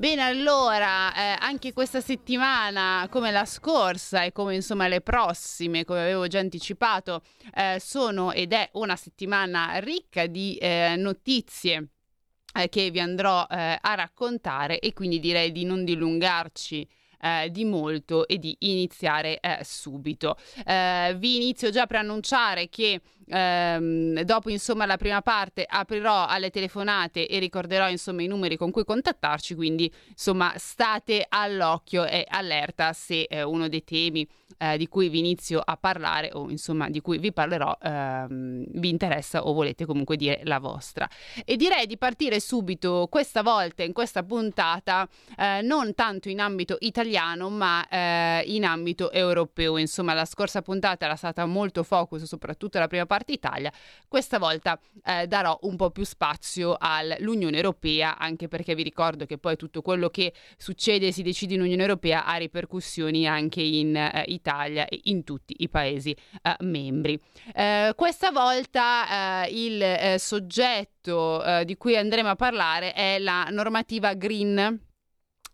Bene, allora, eh, anche questa settimana, come la scorsa e come insomma le prossime, come avevo già anticipato, eh, sono ed è una settimana ricca di eh, notizie eh, che vi andrò eh, a raccontare e quindi direi di non dilungarci eh, di molto e di iniziare eh, subito. Eh, vi inizio già a preannunciare che ehm, dopo insomma la prima parte aprirò alle telefonate e ricorderò insomma i numeri con cui contattarci, quindi insomma state all'occhio e allerta se eh, uno dei temi eh, di cui vi inizio a parlare o insomma di cui vi parlerò ehm, vi interessa o volete comunque dire la vostra. E direi di partire subito questa volta in questa puntata eh, non tanto in ambito italiano ma eh, in ambito europeo. Insomma la scorsa puntata era stata molto focus soprattutto la prima parte parte Italia, questa volta eh, darò un po' più spazio all'Unione Europea, anche perché vi ricordo che poi tutto quello che succede e si decide in Unione Europea ha ripercussioni anche in eh, Italia e in tutti i Paesi eh, membri. Eh, questa volta eh, il eh, soggetto di cui andremo a parlare è la normativa Green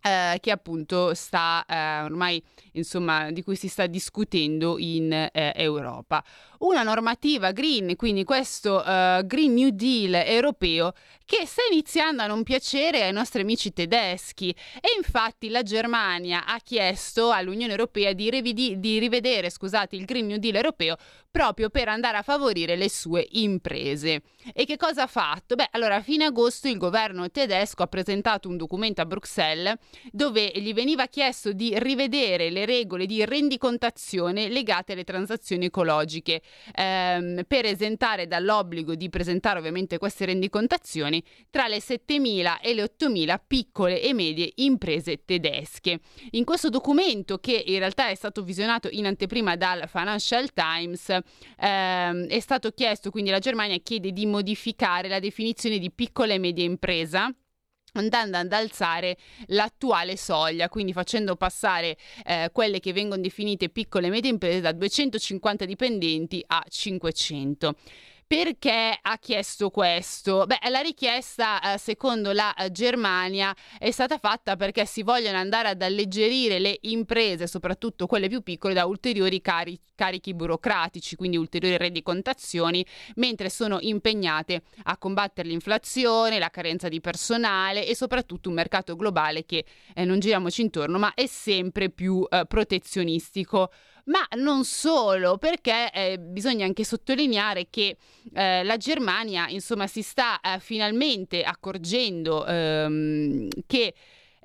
eh, che appunto sta eh, ormai insomma di cui si sta discutendo in eh, Europa. Una normativa green, quindi questo eh, Green New Deal europeo che sta iniziando a non piacere ai nostri amici tedeschi e infatti la Germania ha chiesto all'Unione Europea di, rividi- di rivedere scusate, il Green New Deal europeo proprio per andare a favorire le sue imprese. E che cosa ha fatto? Beh, allora a fine agosto il governo tedesco ha presentato un documento a Bruxelles dove gli veniva chiesto di rivedere le regole di rendicontazione legate alle transazioni ecologiche ehm, per esentare dall'obbligo di presentare ovviamente queste rendicontazioni tra le 7.000 e le 8.000 piccole e medie imprese tedesche. In questo documento, che in realtà è stato visionato in anteprima dal Financial Times, ehm, è stato chiesto, quindi la Germania chiede di modificare la definizione di piccola e media impresa andando ad alzare l'attuale soglia, quindi facendo passare eh, quelle che vengono definite piccole e medie imprese da 250 dipendenti a 500. Perché ha chiesto questo? Beh, la richiesta, eh, secondo la eh, Germania, è stata fatta perché si vogliono andare ad alleggerire le imprese, soprattutto quelle più piccole, da ulteriori cari- carichi burocratici, quindi ulteriori rendicontazioni, mentre sono impegnate a combattere l'inflazione, la carenza di personale e soprattutto un mercato globale che, eh, non giriamoci intorno, ma è sempre più eh, protezionistico ma non solo, perché eh, bisogna anche sottolineare che eh, la Germania, insomma, si sta eh, finalmente accorgendo ehm, che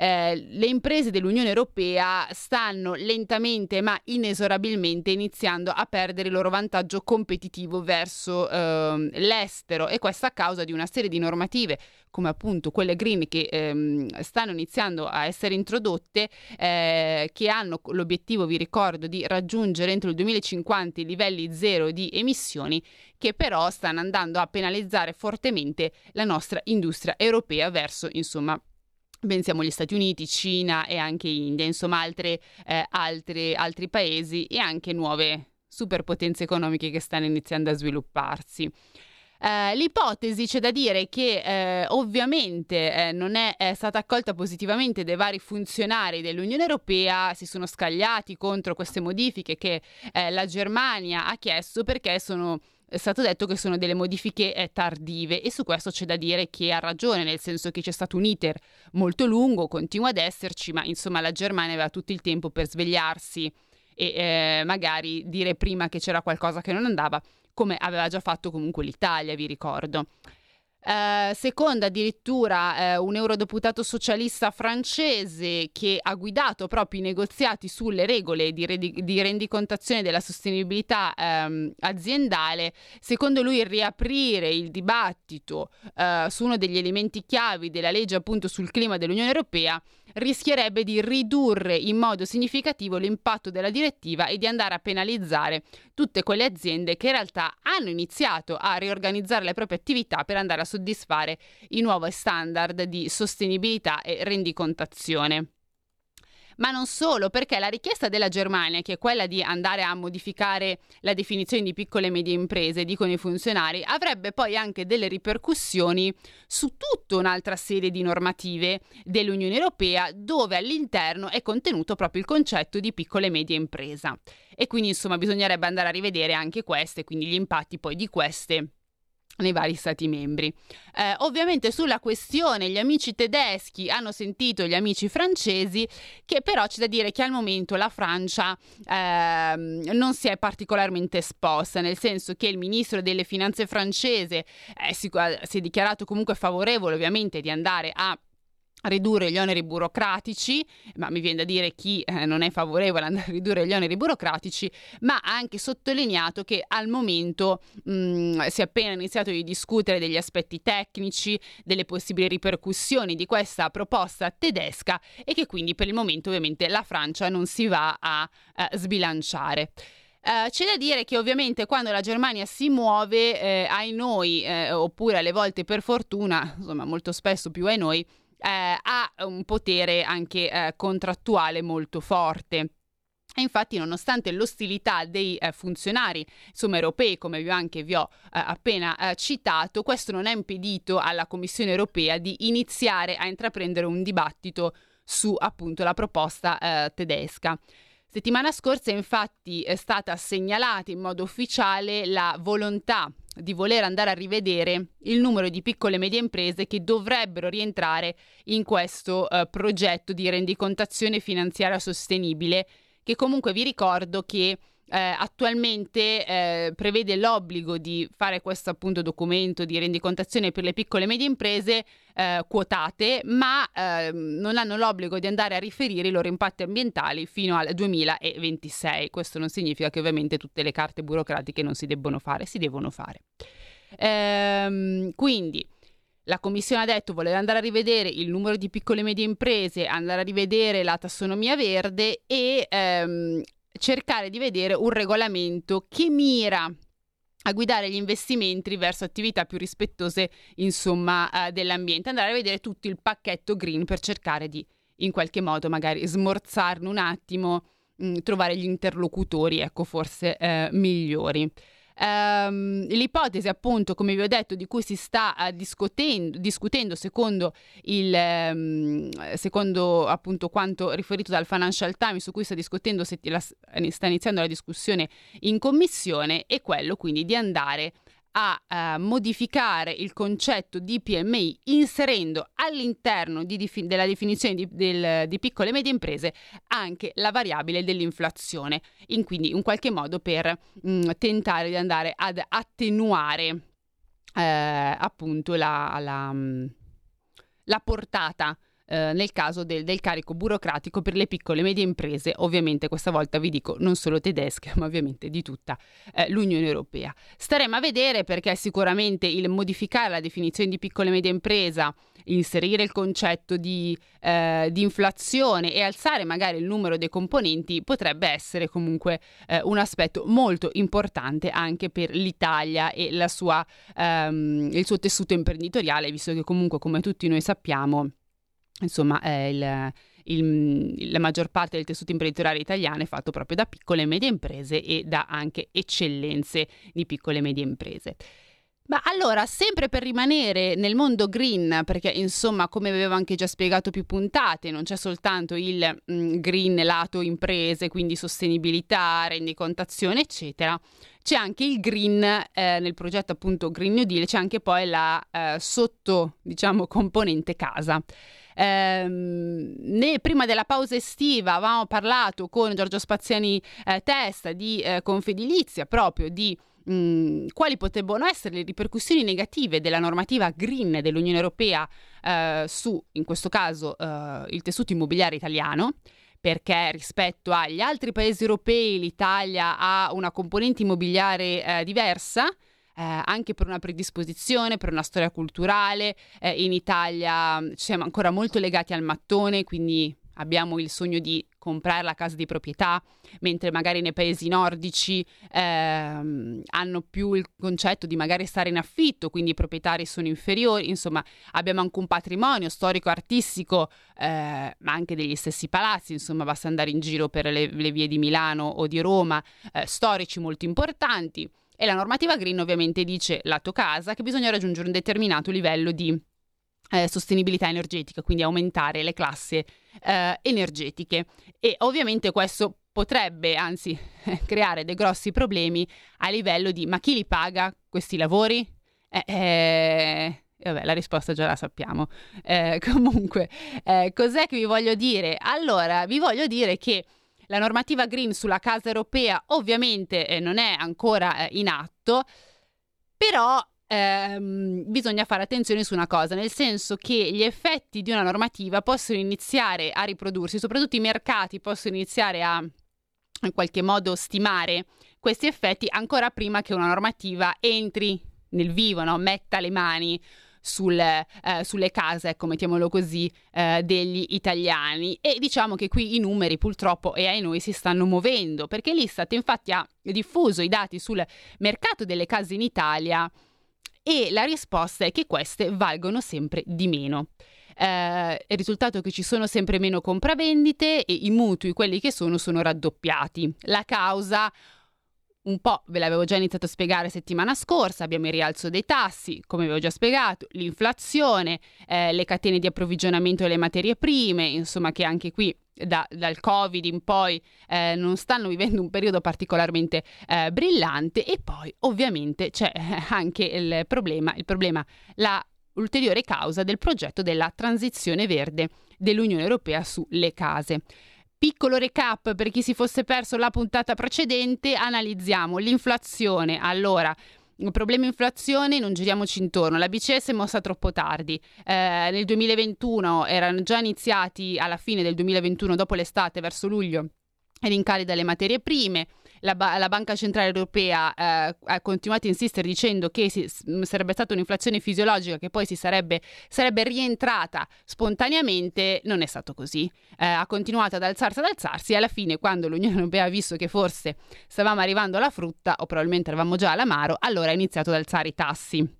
eh, le imprese dell'Unione Europea stanno lentamente ma inesorabilmente iniziando a perdere il loro vantaggio competitivo verso eh, l'estero. E questo a causa di una serie di normative come appunto quelle green che ehm, stanno iniziando a essere introdotte eh, che hanno l'obiettivo, vi ricordo, di raggiungere entro il 2050 i livelli zero di emissioni che però stanno andando a penalizzare fortemente la nostra industria europea verso insomma Pensiamo agli Stati Uniti, Cina e anche India, insomma altre, eh, altre, altri paesi e anche nuove superpotenze economiche che stanno iniziando a svilupparsi. Eh, l'ipotesi c'è da dire che eh, ovviamente eh, non è, è, stata accolta positivamente dai vari funzionari dell'Unione Europea, si sono scagliati contro queste modifiche che eh, la Germania ha chiesto perché sono è stato detto che sono delle modifiche eh, tardive e su questo c'è da dire che ha ragione, nel senso che c'è stato un iter molto lungo, continua ad esserci, ma insomma la Germania aveva tutto il tempo per svegliarsi e eh, magari dire prima che c'era qualcosa che non andava, come aveva già fatto comunque l'Italia, vi ricordo. Uh, seconda addirittura uh, un eurodeputato socialista francese che ha guidato proprio i negoziati sulle regole di, redi- di rendicontazione della sostenibilità um, aziendale. Secondo lui riaprire il dibattito uh, su uno degli elementi chiavi della legge appunto sul clima dell'Unione Europea rischierebbe di ridurre in modo significativo l'impatto della direttiva e di andare a penalizzare tutte quelle aziende che in realtà hanno iniziato a riorganizzare le proprie attività per andare a soddisfare i nuovi standard di sostenibilità e rendicontazione ma non solo, perché la richiesta della Germania, che è quella di andare a modificare la definizione di piccole e medie imprese, dicono i funzionari, avrebbe poi anche delle ripercussioni su tutta un'altra serie di normative dell'Unione Europea, dove all'interno è contenuto proprio il concetto di piccola e media impresa. E quindi insomma bisognerebbe andare a rivedere anche queste, quindi gli impatti poi di queste nei vari stati membri. Eh, ovviamente sulla questione gli amici tedeschi hanno sentito gli amici francesi che però c'è da dire che al momento la Francia eh, non si è particolarmente esposta, nel senso che il ministro delle finanze francese eh, si, si è dichiarato comunque favorevole ovviamente di andare a ridurre gli oneri burocratici, ma mi viene da dire chi eh, non è favorevole a ridurre gli oneri burocratici, ma ha anche sottolineato che al momento mh, mm, si è appena iniziato a discutere degli aspetti tecnici, delle possibili ripercussioni di questa proposta tedesca e che quindi per il momento ovviamente la Francia non si va a, a sbilanciare. Uh, c'è da dire che ovviamente quando la Germania si muove, eh, ai noi, eh, oppure alle volte per fortuna, insomma molto spesso più ai noi, eh, ha un potere anche eh, contrattuale molto forte. Infatti, nonostante l'ostilità dei eh, funzionari insomma, europei, come vi anche vi ho eh, appena eh, citato, questo non ha impedito alla Commissione europea di iniziare a intraprendere un dibattito su appunto la proposta eh, tedesca. Settimana scorsa infatti è stata segnalata in modo ufficiale la volontà di voler andare a rivedere il numero di piccole e medie imprese che dovrebbero rientrare in questo eh, progetto di rendicontazione finanziaria sostenibile, che comunque vi ricordo che eh, attualmente eh, prevede l'obbligo di fare questo appunto documento di rendicontazione per le piccole e medie imprese eh, quotate, ma ehm, non hanno l'obbligo di andare a riferire i loro impatti ambientali fino al 2026. Questo non significa che ovviamente tutte le carte burocratiche non si debbono fare, si devono fare. Ehm, quindi la Commissione ha detto voleva andare a rivedere il numero di piccole e medie imprese, andare a rivedere la tassonomia verde e ehm, cercare di vedere un regolamento che mira a guidare gli investimenti verso attività più rispettose, insomma, eh, dell'ambiente, andare a vedere tutto il pacchetto green per cercare di in qualche modo magari smorzarne un attimo, mh, mm, trovare gli interlocutori, ecco, forse eh, migliori. Um, l'ipotesi, appunto, come vi ho detto, di cui si sta uh, discutendo, discutendo secondo, il, um, secondo appunto quanto riferito dal Financial Times, su cui sta discutendo, la, sta iniziando la discussione in commissione, è quello quindi di andare a uh, modificare il concetto di PMI inserendo all'interno di, di, della definizione di, del, di, piccole e medie imprese anche la variabile dell'inflazione, in quindi in qualche modo per mh, mm, tentare di andare ad attenuare eh, appunto la, la, mm, la portata eh, nel caso del, del, carico burocratico per le piccole e medie imprese, ovviamente questa volta vi dico non solo tedesche, ma ovviamente di tutta eh, l'Unione Europea. Staremo a vedere perché sicuramente il modificare la definizione di piccola e media impresa, inserire il concetto di, eh, di, inflazione e alzare magari il numero dei componenti potrebbe essere comunque eh, un aspetto molto importante anche per l'Italia e sua, ehm, il suo tessuto imprenditoriale, visto che comunque come tutti noi sappiamo insomma il, il, la maggior parte del tessuto imprenditoriale italiano è fatto proprio da piccole e medie imprese e da anche eccellenze di piccole e medie imprese. Ma allora, sempre per rimanere nel mondo green, perché insomma, come avevo anche già spiegato più puntate, non c'è soltanto il mm, green lato imprese, quindi sostenibilità, rendicontazione, eccetera, c'è anche il green eh, nel progetto appunto Green New Deal, c'è anche poi la eh, sotto, diciamo, componente casa. Ehm, né prima della pausa estiva avevamo parlato con Giorgio Spaziani eh, Testa di eh, Confedilizia proprio di mh, mm, quali potrebbero essere le ripercussioni negative della normativa green dell'Unione Europea eh, su, in questo caso, eh, il tessuto immobiliare italiano perché rispetto agli altri paesi europei l'Italia ha una componente immobiliare eh, diversa. Eh, anche per una predisposizione, per una storia culturale. Eh, in Italia mm, siamo ancora molto legati al mattone, quindi abbiamo il sogno di comprare la casa di proprietà, mentre magari nei paesi nordici ehm, hanno più il concetto di magari stare in affitto, quindi i proprietari sono inferiori, insomma abbiamo anche un patrimonio storico-artistico, eh, ma anche degli stessi palazzi, insomma basta andare in giro per le, le vie di Milano o di Roma, eh, storici molto importanti. E la normativa green ovviamente dice lato casa che bisogna raggiungere un determinato livello di eh, sostenibilità energetica, quindi aumentare le classi eh, energetiche. E ovviamente questo potrebbe anzi creare dei grossi problemi a livello di ma chi li paga questi lavori? Eh, eh, vabbè, la risposta già la sappiamo. Eh, comunque, eh, cos'è che vi voglio dire? Allora, vi voglio dire che la normativa green sulla casa europea ovviamente eh, non è ancora in atto, però ehm, bisogna fare attenzione su una cosa, nel senso che gli effetti di una normativa possono iniziare a riprodursi, soprattutto i mercati possono iniziare a in qualche modo stimare questi effetti ancora prima che una normativa entri nel vivo, no? metta le mani sul, eh, sulle case, ecco, mettiamolo così, eh, degli italiani. E diciamo che qui i numeri purtroppo e ai noi si stanno muovendo, perché l'Istat infatti ha diffuso i dati sul mercato delle case in Italia e la risposta è che queste valgono sempre di meno. Eh, il risultato è che ci sono sempre meno compravendite e i mutui, quelli che sono, sono raddoppiati. La causa un po' ve l'avevo già iniziato a spiegare settimana scorsa, abbiamo il rialzo dei tassi, come avevo già spiegato, l'inflazione, eh, le catene di approvvigionamento delle materie prime, insomma che anche qui da, dal Covid in poi eh, non stanno vivendo un periodo particolarmente eh, brillante e poi ovviamente c'è anche il problema, il problema, la ulteriore causa del progetto della transizione verde dell'Unione Europea sulle case. Piccolo recap per chi si fosse perso la puntata precedente, analizziamo l'inflazione. Allora, il problema inflazione, non giriamoci intorno, la BCE si è mossa troppo tardi. Eh, nel 2021 erano già iniziati alla fine del 2021, dopo l'estate, verso luglio, rincari dalle materie prime la, ba- la Banca Centrale Europea eh, ha continuato a insistere dicendo che si, sarebbe stata un'inflazione fisiologica che poi si sarebbe, sarebbe rientrata spontaneamente, non è stato così. Eh, ha continuato ad alzarsi ad alzarsi e alla fine quando l'Unione Europea ha visto che forse stavamo arrivando alla frutta o probabilmente eravamo già all'amaro, allora ha iniziato ad alzare i tassi.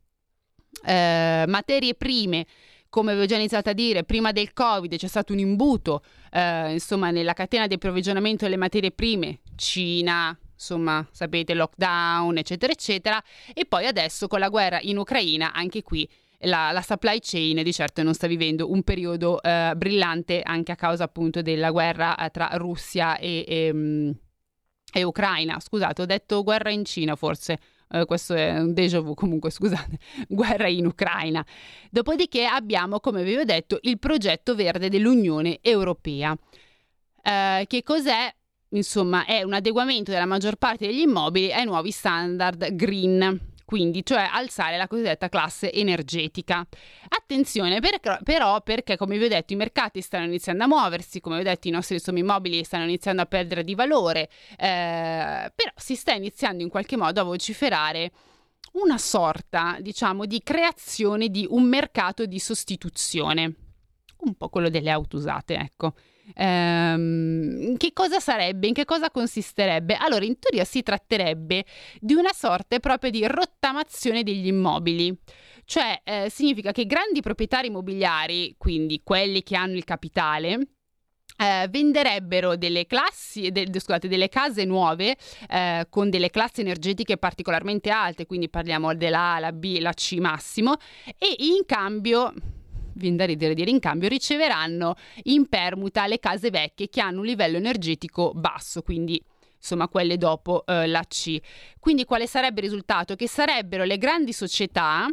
Eh, materie prime come avevo già iniziato a dire, prima del Covid c'è stato un imbuto, eh, insomma, nella catena di approvvigionamento delle materie prime, Cina, insomma, sapete, lockdown, eccetera, eccetera, e poi adesso con la guerra in Ucraina, anche qui la, la, supply chain di certo non sta vivendo un periodo eh, brillante anche a causa appunto della guerra eh, tra Russia e, e, mm, e, Ucraina. Scusate, ho detto guerra in Cina forse, eh, questo è un déjà vu comunque, scusate, guerra in Ucraina. Dopodiché abbiamo, come vi ho detto, il progetto verde dell'Unione Europea. Eh, che cos'è? Insomma, è un adeguamento della maggior parte degli immobili ai nuovi standard green quindi cioè alzare la cosiddetta classe energetica. Attenzione per, però perché come vi ho detto i mercati stanno iniziando a muoversi, come vi ho detto i nostri insomma, immobili stanno iniziando a perdere di valore, eh, però si sta iniziando in qualche modo a vociferare una sorta, diciamo, di creazione di un mercato di sostituzione, un po' quello delle auto usate, ecco. Ehm, che cosa sarebbe? In che cosa consisterebbe? Allora, in teoria si tratterebbe di una sorta proprio di rottamazione degli immobili. Cioè, eh, significa che grandi proprietari immobiliari, quindi quelli che hanno il capitale, eh, venderebbero delle classi, de, scusate, delle case nuove eh, con delle classi energetiche particolarmente alte, quindi parliamo della A, la B, la C massimo, e in cambio viene da ridere dire in cambio, riceveranno in permuta le case vecchie che hanno un livello energetico basso, quindi insomma quelle dopo eh, la C. Quindi quale sarebbe il risultato? Che sarebbero le grandi società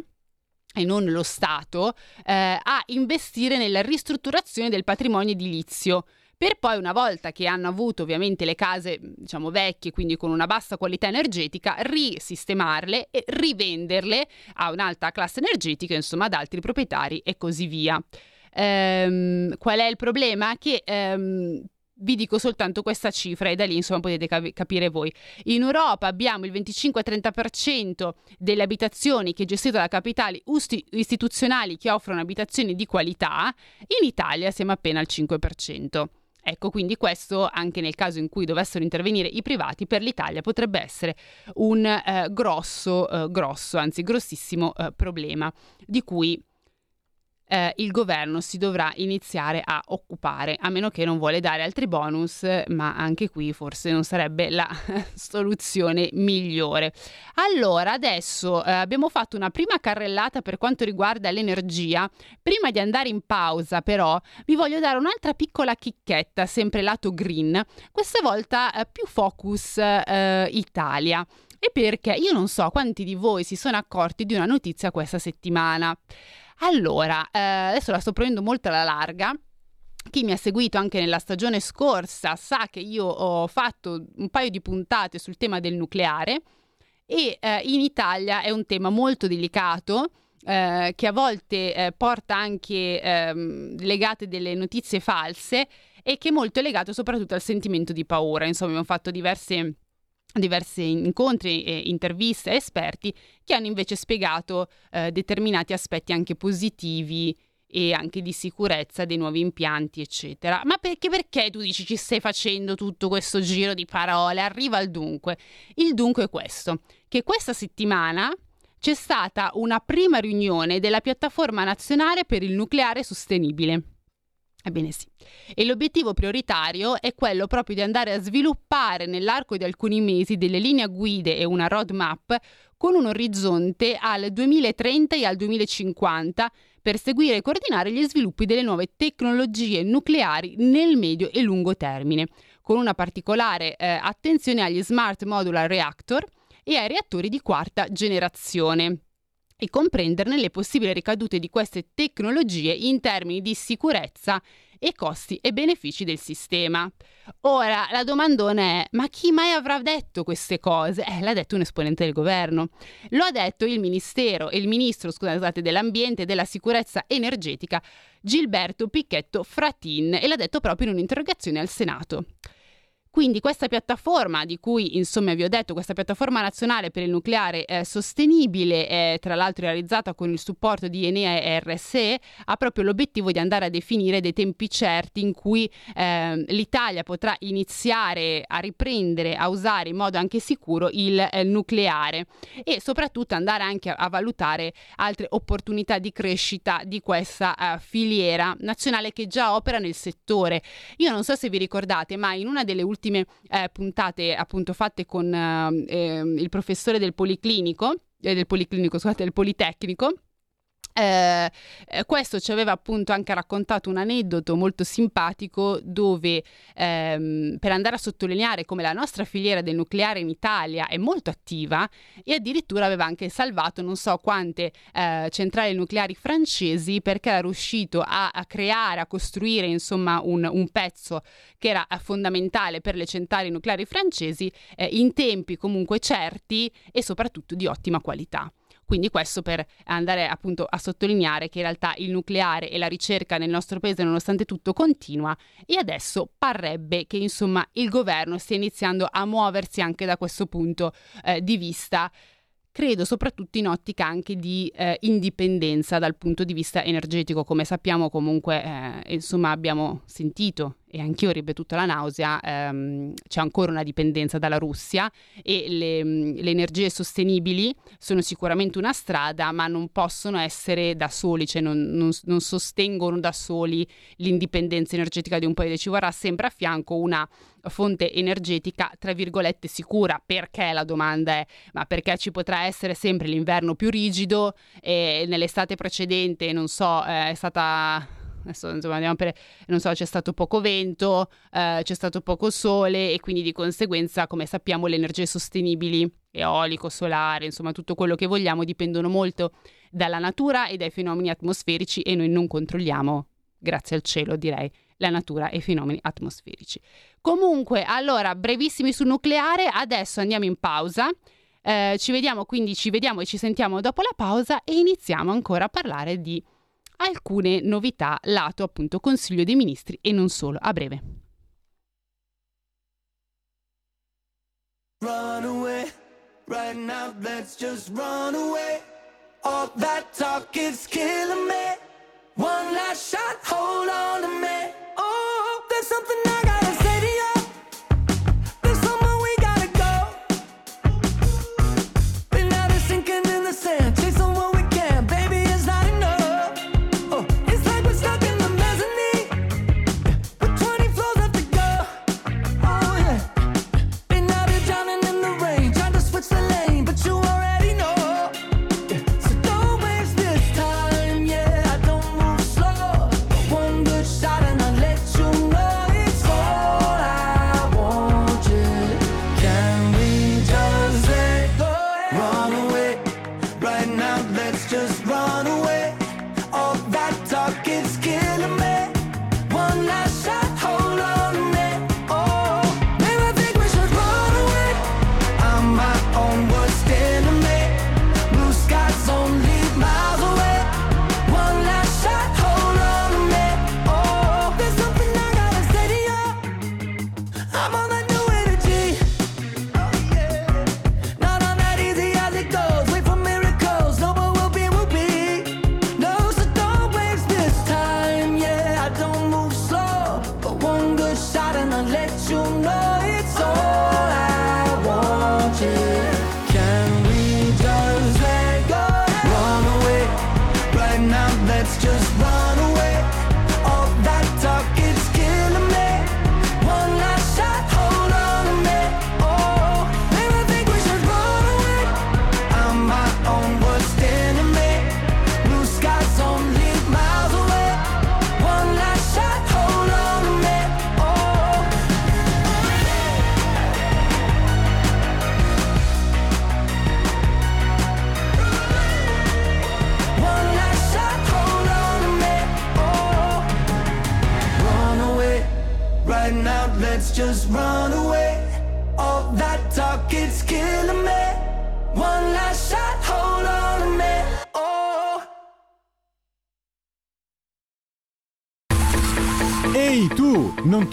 e non lo Stato eh, a investire nella ristrutturazione del patrimonio edilizio per poi una volta che hanno avuto ovviamente le case diciamo vecchie, quindi con una bassa qualità energetica, risistemarle e rivenderle a un'alta classe energetica, insomma ad altri proprietari e così via. Ehm, qual è il problema? Che ehm, vi dico soltanto questa cifra e da lì insomma potete cap- capire voi. In Europa abbiamo il 25-30% delle abitazioni che gestite da capitali usti- istituzionali che offrono abitazioni di qualità, in Italia siamo appena al 5%. Ecco, quindi questo anche nel caso in cui dovessero intervenire i privati per l'Italia potrebbe essere un eh, grosso, eh, grosso, anzi grossissimo eh, problema di cui eh, il governo si dovrà iniziare a occupare, a meno che non vuole dare altri bonus, ma anche qui forse non sarebbe la soluzione migliore. Allora, adesso eh, abbiamo fatto una prima carrellata per quanto riguarda l'energia. Prima di andare in pausa, però, vi voglio dare un'altra piccola chicchetta, sempre lato green, questa volta eh, più focus eh, Italia. E perché io non so quanti di voi si sono accorti di una notizia questa settimana. Allora, eh, adesso la sto prendendo molto alla larga. Chi mi ha seguito anche nella stagione scorsa sa che io ho fatto un paio di puntate sul tema del nucleare e eh, in Italia è un tema molto delicato. Eh, che a volte eh, porta anche ehm, legate delle notizie false e che è molto legato soprattutto al sentimento di paura. Insomma, abbiamo fatto diverse diversi incontri e interviste a esperti che hanno invece spiegato eh, determinati aspetti anche positivi e anche di sicurezza dei nuovi impianti, eccetera. Ma perché, perché tu dici ci stai facendo tutto questo giro di parole? Arriva al dunque. Il dunque è questo, che questa settimana c'è stata una prima riunione della piattaforma nazionale per il nucleare sostenibile. Ebbene sì. E l'obiettivo prioritario è quello proprio di andare a sviluppare nell'arco di alcuni mesi delle linee guide e una roadmap con un orizzonte al 2030 e al 2050 per seguire e coordinare gli sviluppi delle nuove tecnologie nucleari nel medio e lungo termine, con una particolare eh, attenzione agli smart modular reactor e ai reattori di quarta generazione e comprenderne le possibili ricadute di queste tecnologie in termini di sicurezza e costi e benefici del sistema. Ora, la domandona è: ma chi mai avrà detto queste cose? Eh, l'ha detto un esponente del governo. Lo ha detto il Ministero il Ministro, scusate, dell'Ambiente e della Sicurezza Energetica, Gilberto Picchetto Fratin, e l'ha detto proprio in un'interrogazione al Senato. Quindi questa piattaforma di cui insomma vi ho detto, questa piattaforma nazionale per il nucleare eh, sostenibile, è tra l'altro realizzata con il supporto di Enea e RSE, ha proprio l'obiettivo di andare a definire dei tempi certi in cui eh, l'Italia potrà iniziare a riprendere a usare in modo anche sicuro il eh, nucleare e soprattutto andare anche a, a, valutare altre opportunità di crescita di questa uh, filiera nazionale che già opera nel settore. Io non so se vi ricordate, ma in una delle ultime ultime eh, puntate appunto fatte con eh, il professore del Policlinico, eh, del Policlinico, scusate, del Politecnico, eh, eh, questo ci aveva appunto anche raccontato un aneddoto molto simpatico dove ehm, per andare a sottolineare come la nostra filiera del nucleare in Italia è molto attiva e addirittura aveva anche salvato non so quante eh, centrali nucleari francesi perché era riuscito a, a creare, a costruire insomma un, un, pezzo che era fondamentale per le centrali nucleari francesi eh, in tempi comunque certi e soprattutto di ottima qualità. Quindi questo per andare appunto a sottolineare che in realtà il nucleare e la ricerca nel nostro paese nonostante tutto continua e adesso parrebbe che insomma il governo stia iniziando a muoversi anche da questo punto eh, di vista credo soprattutto in ottica anche di eh, indipendenza dal punto di vista energetico. Come sappiamo comunque, eh, insomma, abbiamo sentito e anch'io ho ripetuto la nausea, ehm, c'è ancora una dipendenza dalla Russia e le, le, energie sostenibili sono sicuramente una strada, ma non possono essere da soli, cioè non, non, non sostengono da soli l'indipendenza energetica di un paese, ci vorrà sempre a fianco una fonte energetica, tra virgolette, sicura. Perché la domanda è, ma perché ci potrà essere sempre l'inverno più rigido e nell'estate precedente, non so, eh, è stata adesso insomma andiamo per, non so, c'è stato poco vento, eh, c'è stato poco sole e quindi di conseguenza, come sappiamo, le energie sostenibili, eolico, solare, insomma tutto quello che vogliamo dipendono molto dalla natura e dai fenomeni atmosferici e noi non controlliamo grazie al cielo direi, la natura e i fenomeni atmosferici. Comunque, allora, brevissimi sul nucleare, adesso andiamo in pausa. Eh, ci vediamo quindi, ci vediamo e ci sentiamo dopo la pausa e iniziamo ancora a parlare di alcune novità lato appunto Consiglio dei Ministri e non solo, a breve. Run away, right now let's just run away. All that talk is killing me. One last shot, hold on to me. Oh, there's something I gotta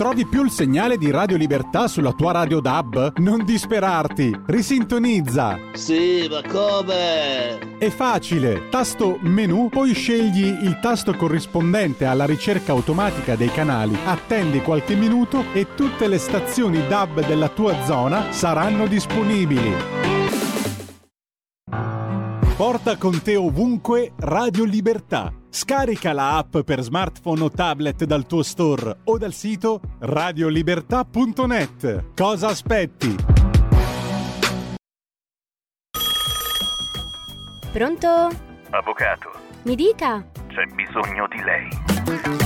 trovi più il segnale di Radio Libertà sulla tua radio DAB? Non disperarti, risintonizza. Sì, ma come? È facile, tasto menu, poi scegli il tasto corrispondente alla ricerca automatica dei canali, attendi qualche minuto e tutte le stazioni DAB della tua zona saranno disponibili. Porta con te ovunque Radio Libertà. Scarica la app per smartphone o tablet dal tuo store o dal sito radiolibertà.net. Cosa aspetti? Pronto? Avvocato, Mi dica. c'è bisogno di lei.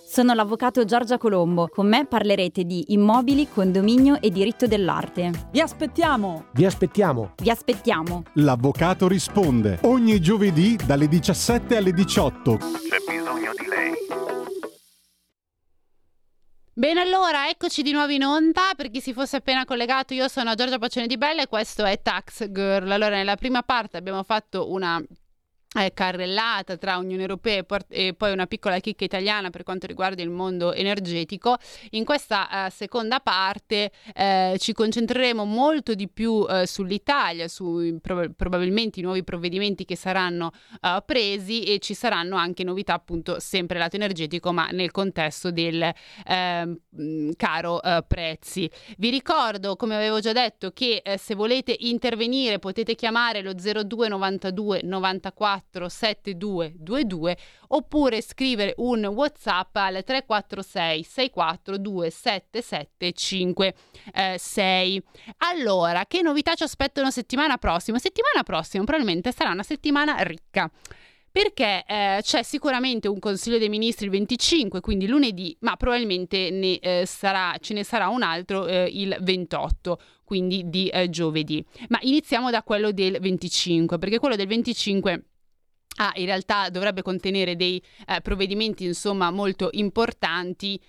Sono l'avvocato Giorgia Colombo. Con me parlerete di immobili, condominio e diritto dell'arte. Vi aspettiamo! Vi aspettiamo! Vi aspettiamo. L'avvocato risponde ogni giovedì dalle 17 alle 18. C'è bisogno di lei. Bene, allora eccoci di nuovo in onda. Per chi si fosse appena collegato, io sono Giorgia Pacione di Bella e questo è Tax Girl. Allora, nella prima parte abbiamo fatto una eh, carrellata tra Unione Europea e, port- e poi una piccola chicca italiana per quanto riguarda il mondo energetico. In questa eh, seconda parte eh, ci concentreremo molto di più eh, sull'Italia, su prob- probabilmente i nuovi provvedimenti che saranno eh, presi e ci saranno anche novità appunto sempre lato energetico ma nel contesto del ehm, caro eh, prezzi. Vi ricordo, come avevo già detto, che se volete intervenire potete chiamare lo 0292 94 7222 oppure scrivere un WhatsApp al 346 642 7756. Allora, che novità ci aspettano settimana prossima? Settimana prossima probabilmente sarà una settimana ricca perché eh, c'è sicuramente un Consiglio dei Ministri il 25, quindi lunedì, ma probabilmente ne, eh, sarà, ce ne sarà un altro eh, il 28, quindi di eh, giovedì. Ma iniziamo da quello del 25, perché quello del 25 ah, in realtà dovrebbe contenere dei eh, provvedimenti insomma molto importanti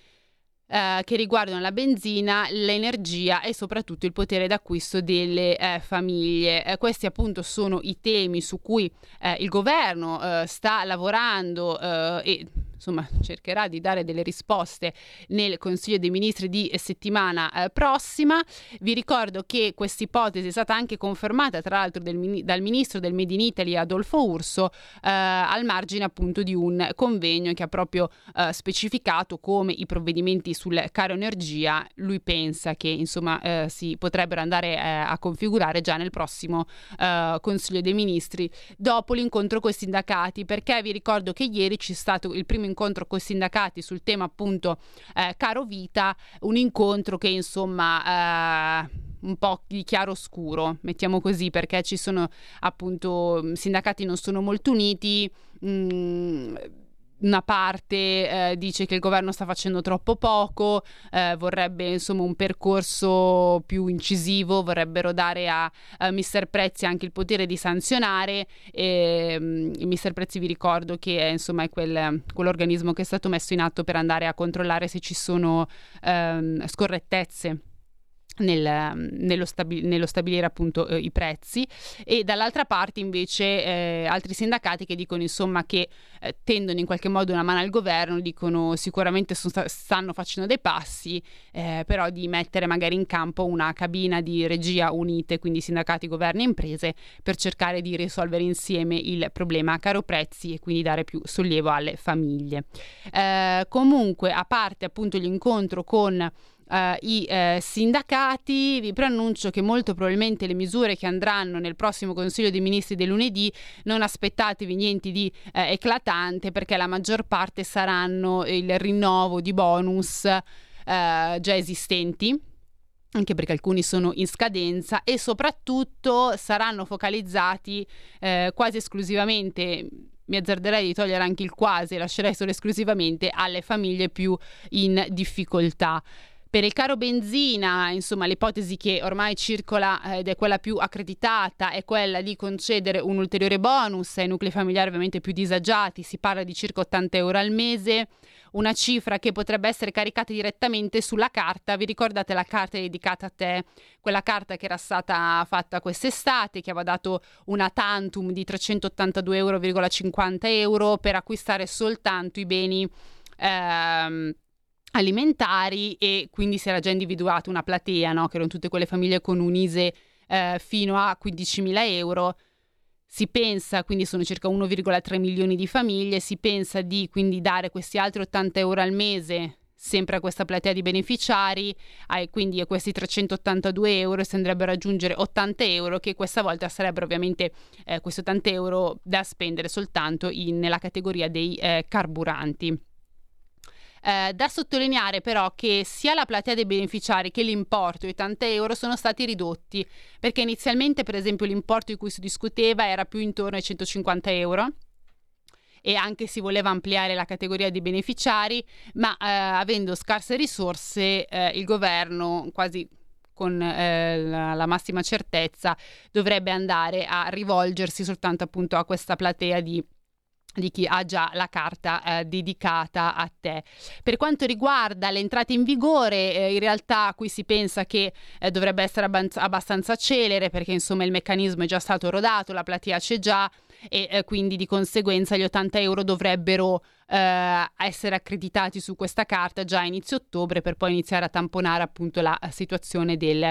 eh, che riguardano la benzina, l'energia e soprattutto il potere d'acquisto delle eh, famiglie. Eh, questi appunto sono i temi su cui eh, il governo eh, sta lavorando e insomma, cercherà di dare delle risposte nel Consiglio dei Ministri di settimana eh, prossima. Vi ricordo che questa ipotesi è stata anche confermata, tra l'altro, del, dal ministro del Made in Italy Adolfo Urso, eh, al margine appunto di un convegno che ha proprio eh, specificato come i provvedimenti sul caro energia lui pensa che insomma eh, si potrebbero andare eh, a configurare già nel prossimo eh, Consiglio dei Ministri dopo l'incontro con i sindacati, perché vi ricordo che ieri c'è stato il primo incontro con i sindacati sul tema appunto eh, caro vita, un incontro che insomma... Eh, un po' di chiaro scuro, mettiamo così, perché ci sono appunto sindacati non sono molto uniti. Mh, mm, una parte eh, dice che il governo sta facendo troppo poco, eh, vorrebbe insomma un percorso più incisivo, vorrebbero dare a, a Mister Prezzi anche il potere di sanzionare e um, Mister Prezzi vi ricordo che è, insomma, è quel, quell'organismo che è stato messo in atto per andare a controllare se ci sono um, scorrettezze nel, nello, stabi- nello, stabilire appunto eh, i prezzi. E dall'altra parte invece eh, altri sindacati che dicono insomma che eh, tendono in qualche modo una mano al governo dicono sicuramente sta- stanno facendo dei passi eh, però di mettere magari in campo una cabina di regia unite quindi sindacati, governi e imprese per cercare di risolvere insieme il problema caro prezzi e quindi dare più sollievo alle famiglie. Eh, comunque a parte appunto l'incontro con Uh, i uh, sindacati. Vi preannuncio che molto probabilmente le misure che andranno nel prossimo Consiglio dei Ministri del lunedì non aspettatevi niente di uh, eclatante perché la maggior parte saranno il rinnovo di bonus già esistenti anche perché alcuni sono in scadenza e soprattutto saranno focalizzati quasi esclusivamente mi azzarderei di togliere anche il quasi, lascerei solo esclusivamente alle famiglie più in difficoltà. Per il caro benzina, insomma, l'ipotesi che ormai circola eh, ed è quella più accreditata è quella di concedere un ulteriore bonus ai nuclei familiari ovviamente più disagiati, si parla di circa 80 euro al mese, una cifra che potrebbe essere caricata direttamente sulla carta. Vi ricordate la carta dedicata a te, quella carta che era stata fatta quest'estate, che aveva dato una tantum di 382,50 euro per acquistare soltanto i beni. Ehm, alimentari e quindi si era già individuata una platea, no? che erano tutte quelle famiglie con un ISE eh, fino a 15.000 euro. Si pensa, quindi sono circa 1,3 milioni di famiglie, si pensa di quindi dare questi altri 80 euro al mese sempre a questa platea di beneficiari, e quindi a questi 382 euro si andrebbero a raggiungere 80 euro che questa volta sarebbero ovviamente eh, questi 80 euro da spendere soltanto in, nella categoria dei eh, carburanti. Eh, da sottolineare però che sia la platea dei beneficiari che l'importo, i 80 euro, sono stati ridotti, perché inizialmente per esempio l'importo di cui si discuteva era più intorno ai 150 euro e anche si voleva ampliare la categoria di beneficiari, ma eh, avendo scarse risorse eh, il governo quasi con eh, la, la, massima certezza dovrebbe andare a rivolgersi soltanto appunto a questa platea di di chi ha già la carta eh, dedicata a te. Per quanto riguarda l'entrata in vigore, eh, in realtà qui si pensa che eh, dovrebbe essere abbanz- abbastanza celere perché insomma il meccanismo è già stato rodato, la platea c'è già e eh, quindi di conseguenza gli 80 euro dovrebbero eh, essere accreditati su questa carta già a inizio ottobre per poi iniziare a tamponare appunto la situazione del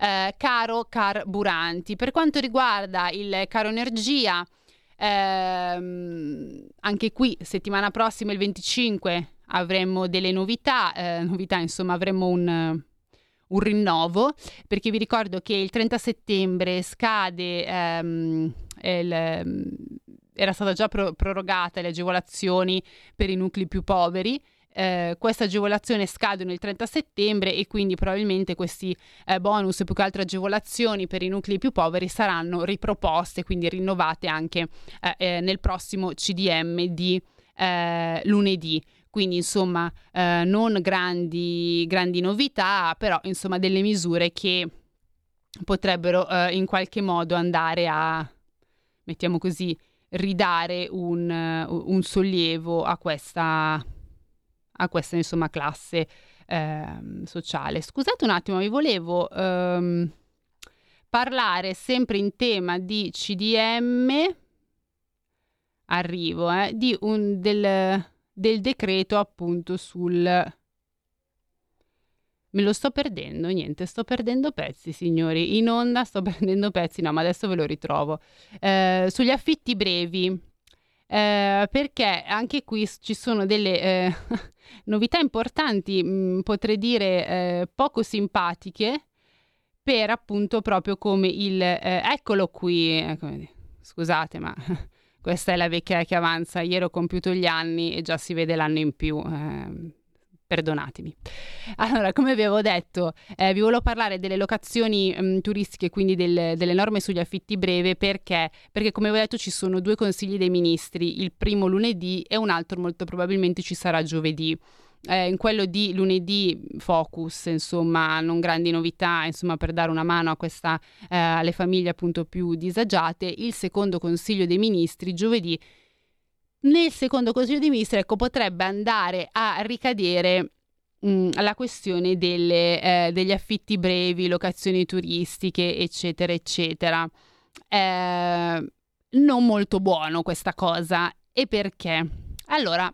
eh, caro carburanti. Per quanto riguarda il caro energia, Ehm, anche qui, settimana prossima, il 25, avremo delle novità, eh, novità insomma avremo un, un, rinnovo, perché vi ricordo che il 30 settembre scade ehm, il, era stata già pro- prorogata le agevolazioni per i nuclei più poveri eh, questa agevolazione scadono il 30 settembre e quindi probabilmente questi eh, bonus e più che altre agevolazioni per i nuclei più poveri saranno riproposte, quindi rinnovate anche eh, eh nel prossimo CDM di eh, lunedì. Quindi insomma eh, non grandi, grandi novità, però insomma delle misure che potrebbero in qualche modo andare a, mettiamo così, ridare un, un sollievo a questa a questa insomma classe eh, sociale. Scusate un attimo, vi volevo ehm, parlare sempre in tema di CDM, arrivo, eh, di un, del, del decreto appunto sul... Me lo sto perdendo, niente, sto perdendo pezzi, signori. In onda sto perdendo pezzi, no, ma adesso ve lo ritrovo. Eh, sugli affitti brevi, eh, perché anche qui ci sono delle eh, novità importanti, mh, mm, potrei dire eh, poco simpatiche, per appunto proprio come il eh, eccolo qui, ecco, scusate ma questa è la vecchia che avanza, ieri ho compiuto gli anni e già si vede l'anno in più. Perdonatemi. Allora, come vi avevo detto, eh, vi volevo parlare delle locazioni mh, mm, turistiche, quindi del, delle norme sugli affitti breve, perché? Perché come ho detto ci sono due consigli dei ministri, il primo lunedì e un altro molto probabilmente ci sarà giovedì. Eh, in quello di lunedì focus, insomma, non grandi novità, insomma, per dare una mano questa, eh, alle famiglie appunto più disagiate. Il secondo consiglio dei ministri giovedì nel secondo Consiglio dei Ministri ecco, potrebbe andare a ricadere mh, la questione delle, eh, degli affitti brevi, locazioni turistiche, eccetera, eccetera. Eh, non molto buono questa cosa. E perché? Allora,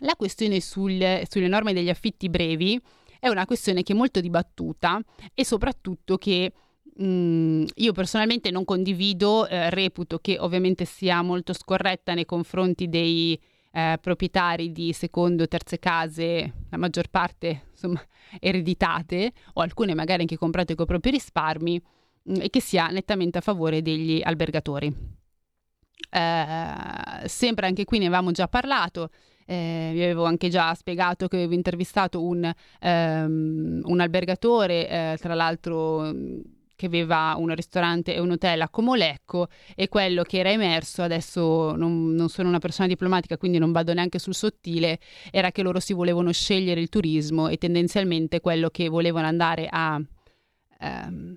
la questione sul, sulle norme degli affitti brevi è una questione che è molto dibattuta e soprattutto che Mm, io personalmente non condivido, eh, reputo che ovviamente sia molto scorretta nei confronti dei eh, proprietari di secondo o terze case, la maggior parte insomma ereditate o alcune magari anche comprate con i propri risparmi mh, mm, e che sia nettamente a favore degli albergatori. Eh, sempre anche qui ne avevamo già parlato. Eh, vi avevo anche già spiegato che avevo intervistato un, um, un albergatore, eh, tra l'altro che aveva un ristorante e un hotel a Comolecco e quello che era emerso, adesso non, non, sono una persona diplomatica quindi non vado neanche sul sottile, era che loro si volevano scegliere il turismo e tendenzialmente quello che volevano andare a... Ehm,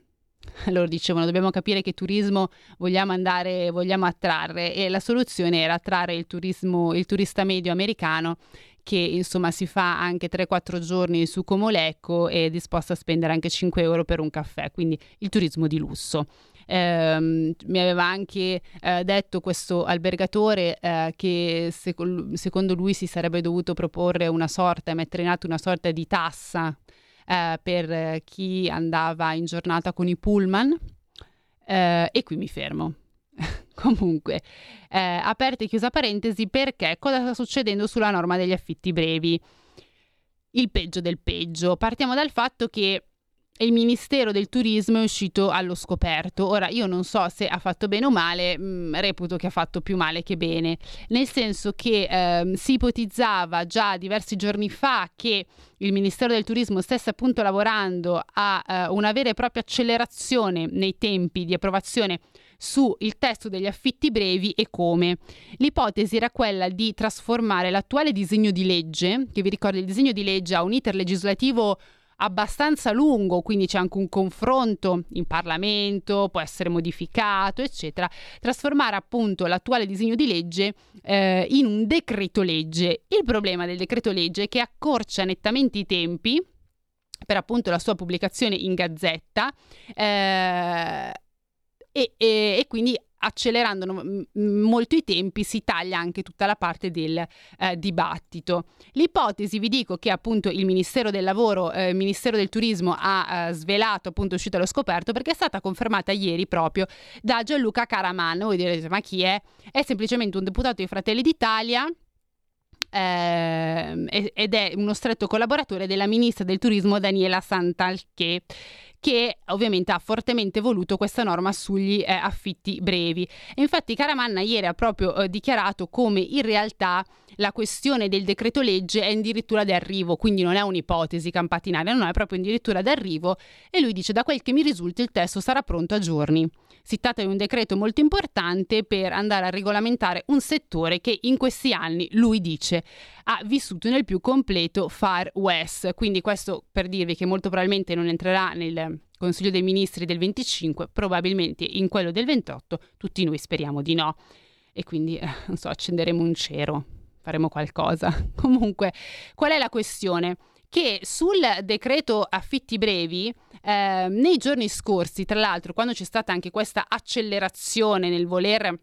loro dicevano dobbiamo capire che turismo vogliamo andare, vogliamo attrarre e la soluzione era attrarre il turismo, il turista medio americano che insomma si fa anche 3-4 giorni su Comolecco e è disposto a spendere anche 5 euro per un caffè, quindi il turismo di lusso. Eh, mi aveva anche eh, detto questo albergatore eh, che sec- secondo lui si sarebbe dovuto proporre una sorta, mettere in atto una sorta di tassa eh, per chi andava in giornata con i pullman. Eh, e qui mi fermo. Comunque, eh, aperta e chiusa parentesi, perché cosa sta succedendo sulla norma degli affitti brevi? Il peggio del peggio. Partiamo dal fatto che il Ministero del Turismo è uscito allo scoperto. Ora, io non so se ha fatto bene o male, mh, mm, reputo che ha fatto più male che bene, nel senso che ehm, si ipotizzava già diversi giorni fa che il Ministero del Turismo stesse appunto lavorando a eh, una vera e propria accelerazione nei tempi di approvazione sul testo degli affitti brevi e come. L'ipotesi era quella di trasformare l'attuale disegno di legge, che vi ricordo il disegno di legge ha un iter legislativo abbastanza lungo, quindi c'è anche un confronto in Parlamento, può essere modificato, eccetera, trasformare appunto l'attuale disegno di legge eh, in un decreto legge. Il problema del decreto legge è che accorcia nettamente i tempi per appunto la sua pubblicazione in gazzetta eh, e, e, e quindi accelerando molto i tempi si taglia anche tutta la parte del eh, dibattito. L'ipotesi vi dico che appunto il Ministero del Lavoro, eh, il Ministero del Turismo ha eh, svelato, appunto è uscito allo scoperto perché è stata confermata ieri proprio da Gianluca Caraman. Voi direte ma chi è? È semplicemente un deputato di Fratelli d'Italia eh, ed è uno stretto collaboratore della ministra del turismo Daniela Santalché che ovviamente ha fortemente voluto questa norma sugli eh, affitti brevi. E infatti Caramanna ieri ha proprio eh, dichiarato come in realtà la questione del decreto legge è addirittura d'arrivo, quindi non è un'ipotesi campatinaria, no, è proprio addirittura d'arrivo e lui dice da quel che mi risulta il testo sarà pronto a giorni. Si tratta di un decreto molto importante per andare a regolamentare un settore che in questi anni, lui dice, ha vissuto nel più completo Far West. Quindi questo per dirvi che molto probabilmente non entrerà nel Consiglio dei Ministri del 25, probabilmente in quello del 28, tutti noi speriamo di no. E quindi, eh, non so, accenderemo un cero, faremo qualcosa. Comunque, qual è la questione? Che sul decreto affitti brevi, eh, nei giorni scorsi, tra l'altro, quando c'è stata anche questa accelerazione nel voler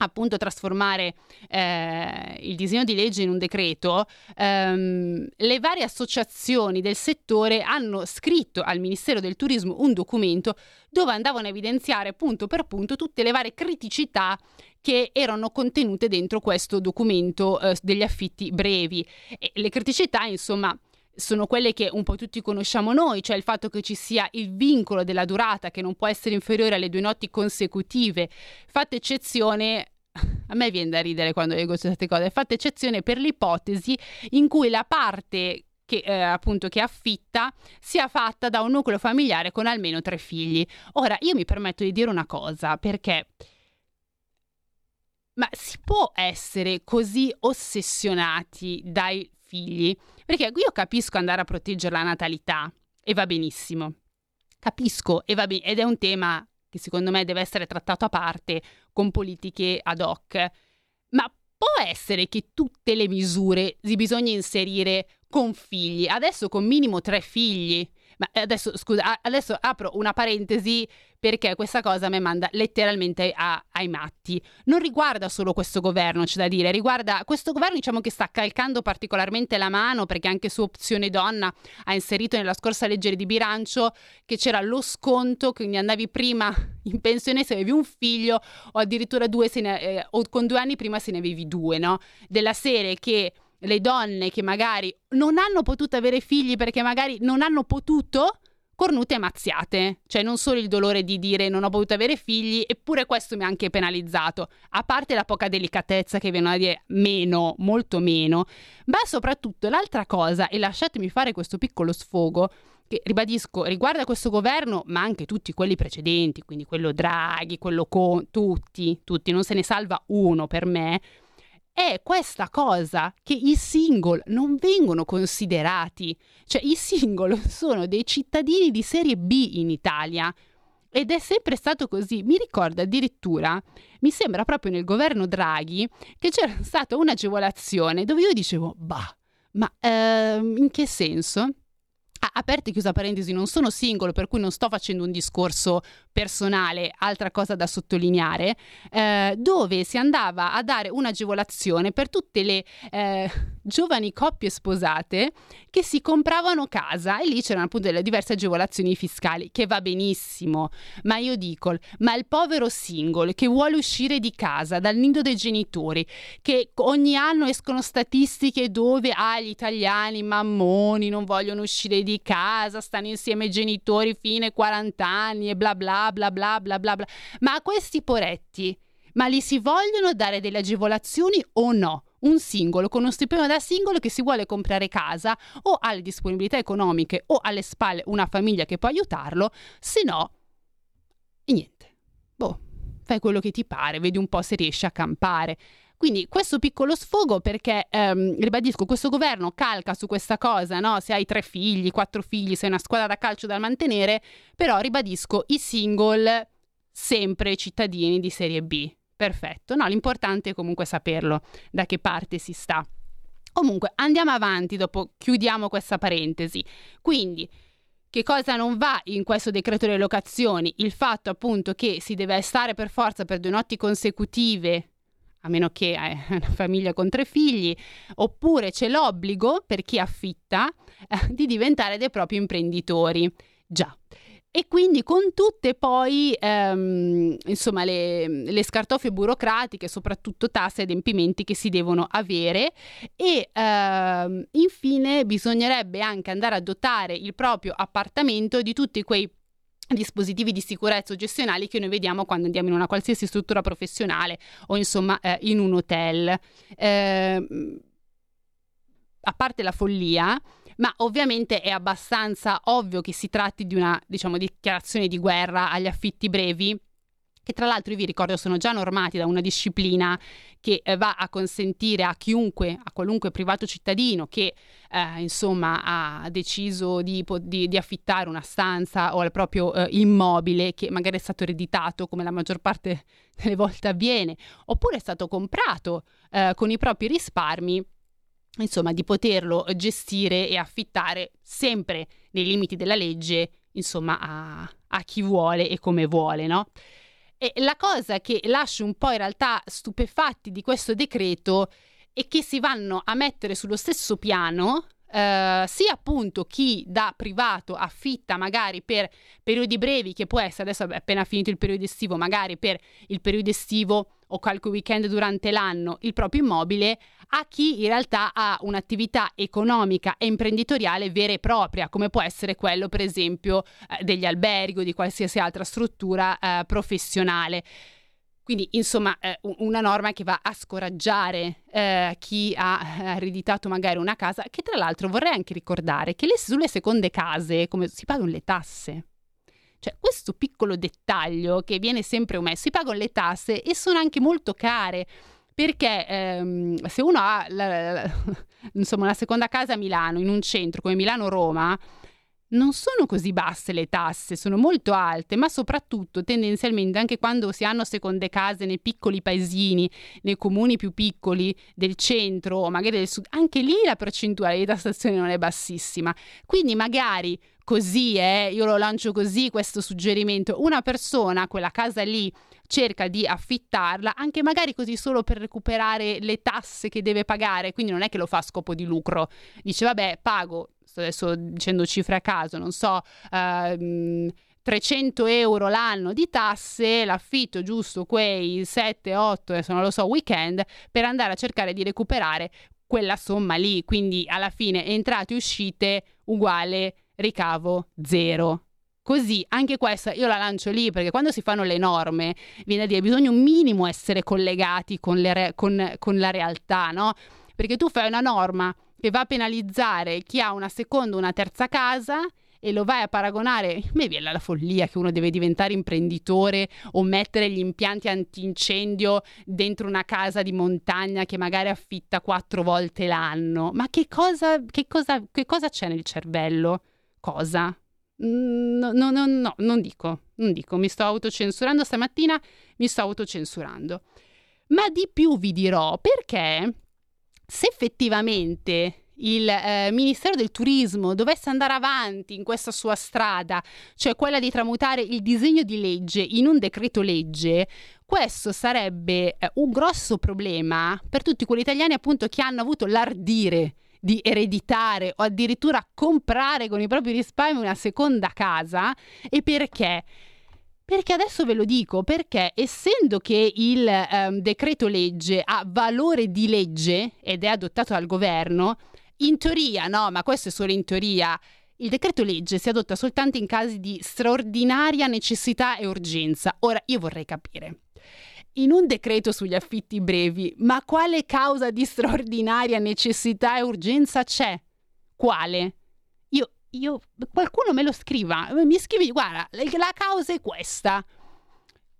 appunto trasformare eh, il disegno di legge in un decreto, ehm, le varie associazioni del settore hanno scritto al Ministero del Turismo un documento dove andavano a evidenziare punto per punto tutte le varie criticità che erano contenute dentro questo documento eh, degli affitti brevi. E le criticità, insomma, sono quelle che un po' tutti conosciamo noi, cioè il fatto che ci sia il vincolo della durata che non può essere inferiore alle due notti consecutive, fatta eccezione a me viene da ridere quando leggo queste cose, fatta eccezione per l'ipotesi in cui la parte che eh, appunto che affitta sia fatta da un nucleo familiare con almeno tre figli. Ora, io mi permetto di dire una cosa, perché ma si può essere così ossessionati dai figli? Perché io capisco andare a proteggere la natalità e va benissimo. Capisco e va bene, ed è un tema che secondo me deve essere trattato a parte con politiche ad hoc. Ma può essere che tutte le misure si bisogna inserire con figli, adesso con minimo tre figli. Ma adesso, scusa, adesso apro una parentesi perché questa cosa mi manda letteralmente a, ai matti. Non riguarda solo questo governo, c'è da dire, riguarda questo governo diciamo che sta calcando particolarmente la mano perché anche su opzione donna ha inserito nella scorsa legge di bilancio che c'era lo sconto, quindi andavi prima in pensione se avevi un figlio o addirittura due ne, eh, o con due anni prima se ne avevi due, no? Della serie che le donne che magari non hanno potuto avere figli perché magari non hanno potuto, cornute e mazziate. Cioè non solo il dolore di dire non ho potuto avere figli, eppure questo mi ha anche penalizzato. A parte la poca delicatezza che viene a dire meno, molto meno, ma soprattutto l'altra cosa, e lasciatemi fare questo piccolo sfogo, che ribadisco riguarda questo governo, ma anche tutti quelli precedenti, quindi quello Draghi, quello Con, tutti, tutti, non se ne salva uno per me è questa cosa che i single non vengono considerati. Cioè i single sono dei cittadini di serie B in Italia. Ed è sempre stato così. Mi ricordo addirittura, mi sembra proprio nel governo Draghi, che c'era stata un'agevolazione dove io dicevo, bah, ma eh, in che senso? Aperta e chiusa parentesi, non sono singolo, per cui non sto facendo un discorso personale, altra cosa da sottolineare, eh, dove si andava a dare un'agevolazione per tutte le eh, giovani coppie sposate che si compravano casa e lì c'erano appunto delle diverse agevolazioni fiscali, che va benissimo, ma io dico, ma il povero single che vuole uscire di casa dal nido dei genitori, che ogni anno escono statistiche dove ah, gli italiani mammoni non vogliono uscire di casa, stanno insieme ai genitori fino ai 40 anni e bla bla bla bla bla bla bla, ma a questi poretti, ma li si vogliono dare delle agevolazioni o no? Un singolo con uno stipendio da singolo che si vuole comprare casa o ha le disponibilità economiche o alle spalle una famiglia che può aiutarlo, se no, niente. Boh, fai quello che ti pare, vedi un po' se riesci a campare. Quindi questo piccolo sfogo perché, ehm, ribadisco, questo governo calca su questa cosa, no? Se hai tre figli, quattro figli, sei una squadra da calcio da mantenere, però ribadisco, i single sempre cittadini di serie B. Perfetto, no, l'importante è comunque saperlo da che parte si sta. Comunque, andiamo avanti, dopo chiudiamo questa parentesi. Quindi, che cosa non va in questo decreto delle locazioni? Il fatto appunto che si deve stare per forza per due notti consecutive, a meno che è una famiglia con tre figli, oppure c'è l'obbligo per chi affitta eh, di diventare dei propri imprenditori. Già e quindi con tutte poi ehm, insomma le, le, scartoffie burocratiche, soprattutto tasse e adempimenti che si devono avere e ehm, infine bisognerebbe anche andare a dotare il proprio appartamento di tutti quei dispositivi di sicurezza o gestionali che noi vediamo quando andiamo in una qualsiasi struttura professionale o insomma eh, in un hotel. Eh, a parte la follia, ma ovviamente è abbastanza ovvio che si tratti di una diciamo, dichiarazione di guerra agli affitti brevi che tra l'altro io vi ricordo sono già normati da una disciplina che eh, va a consentire a chiunque, a qualunque privato cittadino che eh, insomma ha deciso di, di, di, affittare una stanza o il proprio eh, immobile che magari è stato ereditato come la maggior parte delle volte avviene, oppure è stato comprato eh, con i propri risparmi insomma, di poterlo gestire e affittare sempre nei limiti della legge, insomma, a, a chi vuole e come vuole, no? E la cosa che lascia un po' in realtà stupefatti di questo decreto è che si vanno a mettere sullo stesso piano Uh, sia appunto chi da privato affitta magari per periodi brevi, che può essere adesso appena finito il periodo estivo, magari per il periodo estivo o qualche weekend durante l'anno il proprio immobile, a chi in realtà ha un'attività economica e imprenditoriale vera e propria, come può essere quello per esempio eh, degli alberghi o di qualsiasi altra struttura eh, professionale. Quindi, insomma, eh, una norma che va a scoraggiare eh, chi ha eh, ereditato magari una casa, che tra l'altro vorrei anche ricordare che le, sulle seconde case come, si pagano le tasse. Cioè, questo piccolo dettaglio che viene sempre omesso, si pagano le tasse e sono anche molto care. Perché ehm, se uno ha la, la, insomma, una seconda casa a Milano, in un centro come Milano-Roma, non sono così basse le tasse, sono molto alte, ma soprattutto tendenzialmente anche quando si hanno seconde case nei piccoli paesini, nei comuni più piccoli del centro o magari del sud, anche lì la percentuale di tassazione non è bassissima. Quindi magari così, eh, io lo lancio così questo suggerimento, una persona, quella casa lì, cerca di affittarla, anche magari così solo per recuperare le tasse che deve pagare, quindi non è che lo fa a scopo di lucro, dice vabbè pago, sto adesso dicendo cifre a caso, non so, ehm, 300 euro l'anno di tasse, l'affitto giusto quei 7, 8, adesso non lo so, weekend, per andare a cercare di recuperare quella somma lì, quindi alla fine entrate e uscite uguale ricavo zero. Così anche questa io la lancio lì perché quando si fanno le norme viene a dire bisogna un minimo essere collegati con, re- con, con la realtà, no? Perché tu fai una norma che va a penalizzare chi ha una seconda o una terza casa e lo vai a paragonare, me viene la follia che uno deve diventare imprenditore o mettere gli impianti antincendio dentro una casa di montagna che magari affitta quattro volte l'anno. Ma che cosa, che cosa, che cosa c'è nel cervello? Cosa? No, no, no, no, non dico, non dico, mi sto autocensurando stamattina, mi sto autocensurando. Ma di più vi dirò perché se effettivamente il eh, Ministero del Turismo dovesse andare avanti in questa sua strada, cioè quella di tramutare il disegno di legge in un decreto legge, questo sarebbe eh, un grosso problema per tutti quegli italiani appunto che hanno avuto l'ardire di ereditare o addirittura comprare con i propri risparmi una seconda casa e perché? Perché adesso ve lo dico, perché essendo che il um, decreto legge ha valore di legge ed è adottato dal governo, in teoria, no, ma questo è solo in teoria, il decreto legge si adotta soltanto in casi di straordinaria necessità e urgenza. Ora, io vorrei capire, in un decreto sugli affitti brevi, ma quale causa di straordinaria necessità e urgenza c'è? Quale? Io, qualcuno me lo scriva, mi scrivi, guarda, la causa è questa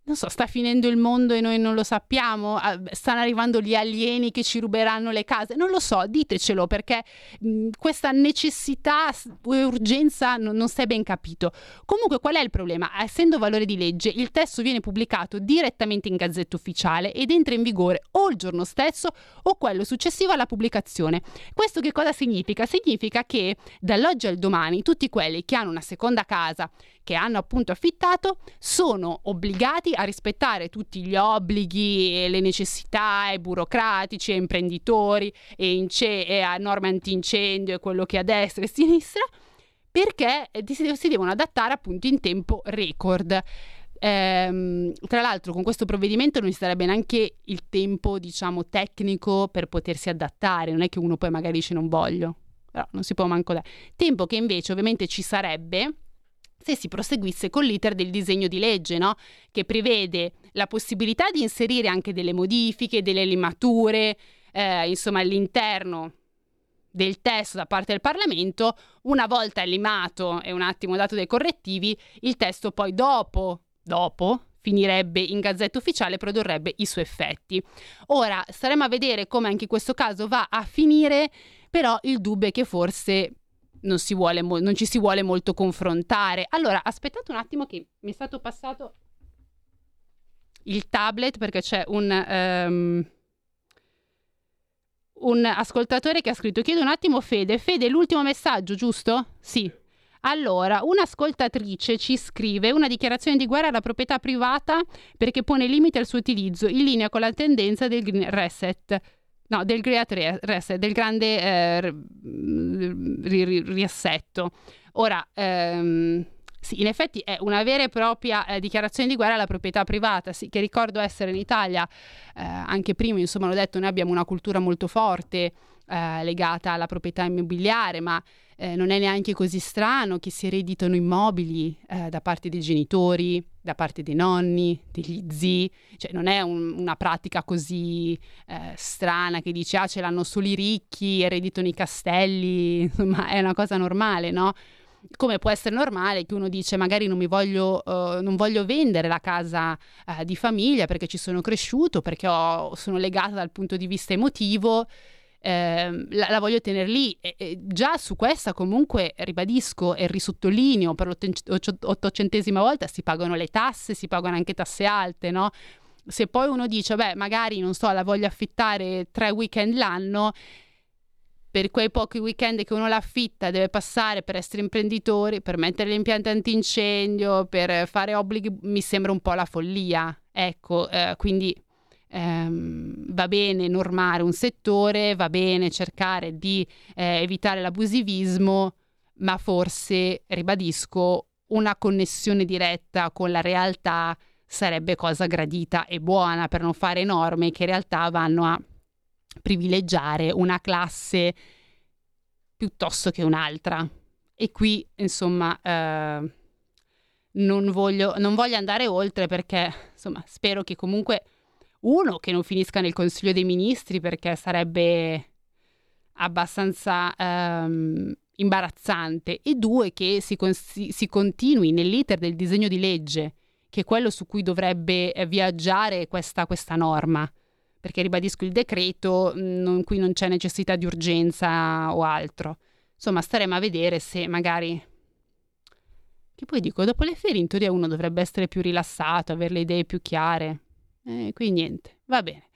non so, sta finendo il mondo e noi non lo sappiamo, stanno arrivando gli alieni che ci ruberanno le case, non lo so, ditecelo perché mh, questa necessità e urgenza non, non si è ben capito. Comunque qual è il problema? Essendo valore di legge, il testo viene pubblicato direttamente in Gazzetta Ufficiale ed entra in vigore o il giorno stesso o quello successivo alla pubblicazione. Questo che cosa significa? Significa che dall'oggi al domani tutti quelli che hanno una seconda casa che hanno appunto affittato sono obbligati a rispettare tutti gli obblighi e le necessità e burocratici e imprenditori e, ince- e a norme antincendio e quello che è a destra e a sinistra perché si devono adattare appunto in tempo record. Ehm, tra l'altro con questo provvedimento non ci sarebbe neanche il tempo diciamo tecnico per potersi adattare, non è che uno poi magari dice non voglio, però non si può manco dare. Tempo che invece ovviamente ci sarebbe se si proseguisse con l'iter del disegno di legge, no? che prevede la possibilità di inserire anche delle modifiche, delle limature, eh, insomma all'interno del testo da parte del Parlamento, una volta limato e un attimo dato dei correttivi, il testo poi dopo, dopo finirebbe in gazzetta ufficiale e produrrebbe i suoi effetti. Ora staremo a vedere come anche in questo caso va a finire, però il dubbio è che forse non, vuole, non ci si vuole molto confrontare. Allora, aspettate un attimo che mi è stato passato il tablet perché c'è un... Um, un ascoltatore che ha scritto chiedo un attimo Fede Fede l'ultimo messaggio giusto? sì allora, un'ascoltatrice ci scrive una dichiarazione di guerra alla proprietà privata perché pone limite al suo utilizzo, in linea con la tendenza del Green Reset. No, del Great Reset, del grande eh, riassetto. Ora, ehm, sì, in effetti è una vera e propria eh, dichiarazione di guerra alla proprietà privata, sì, che ricordo essere in Italia, eh, anche prima, insomma, l'ho detto, noi abbiamo una cultura molto forte eh, legata alla proprietà immobiliare, ma eh, non è neanche così strano che si ereditano immobili eh, da parte dei genitori, da parte dei nonni, degli zii, cioè non è un, una pratica così eh, strana che dice ah ce l'hanno solo i ricchi, ereditano i castelli, insomma è una cosa normale, no? come può essere normale che uno dice magari non voglio, uh, non voglio vendere la casa uh, di famiglia perché ci sono cresciuto, perché ho, sono legata dal punto di vista emotivo, eh, la, la, voglio tenere lì. E, e già su questa comunque ribadisco e risottolineo per l'ottocentesima volta si pagano le tasse, si pagano anche tasse alte, no? Se poi uno dice, beh, magari non so, la voglio affittare tre weekend l'anno, per quei pochi weekend che uno l'affitta deve passare per essere imprenditori, per mettere l'impianto antincendio, per fare obblighi, mi sembra un po' la follia. Ecco, eh, quindi ehm, va bene normare un settore, va bene cercare di eh, evitare l'abusivismo, ma forse, ribadisco, una connessione diretta con la realtà sarebbe cosa gradita e buona per non fare norme che in realtà vanno a privilegiare una classe piuttosto che un'altra. E qui, insomma, eh, non, voglio, non voglio andare oltre perché, insomma, spero che comunque uno che non finisca nel Consiglio dei Ministri perché sarebbe abbastanza ehm, imbarazzante e due che si, con- si, continui nell'iter del disegno di legge che è quello su cui dovrebbe eh, viaggiare questa, questa norma perché ribadisco il decreto, non, qui non c'è necessità di urgenza o altro. Insomma, staremo a vedere se magari... Che poi dico, dopo le ferie in teoria uno dovrebbe essere più rilassato, avere le idee più chiare. Eh, qui niente, va bene.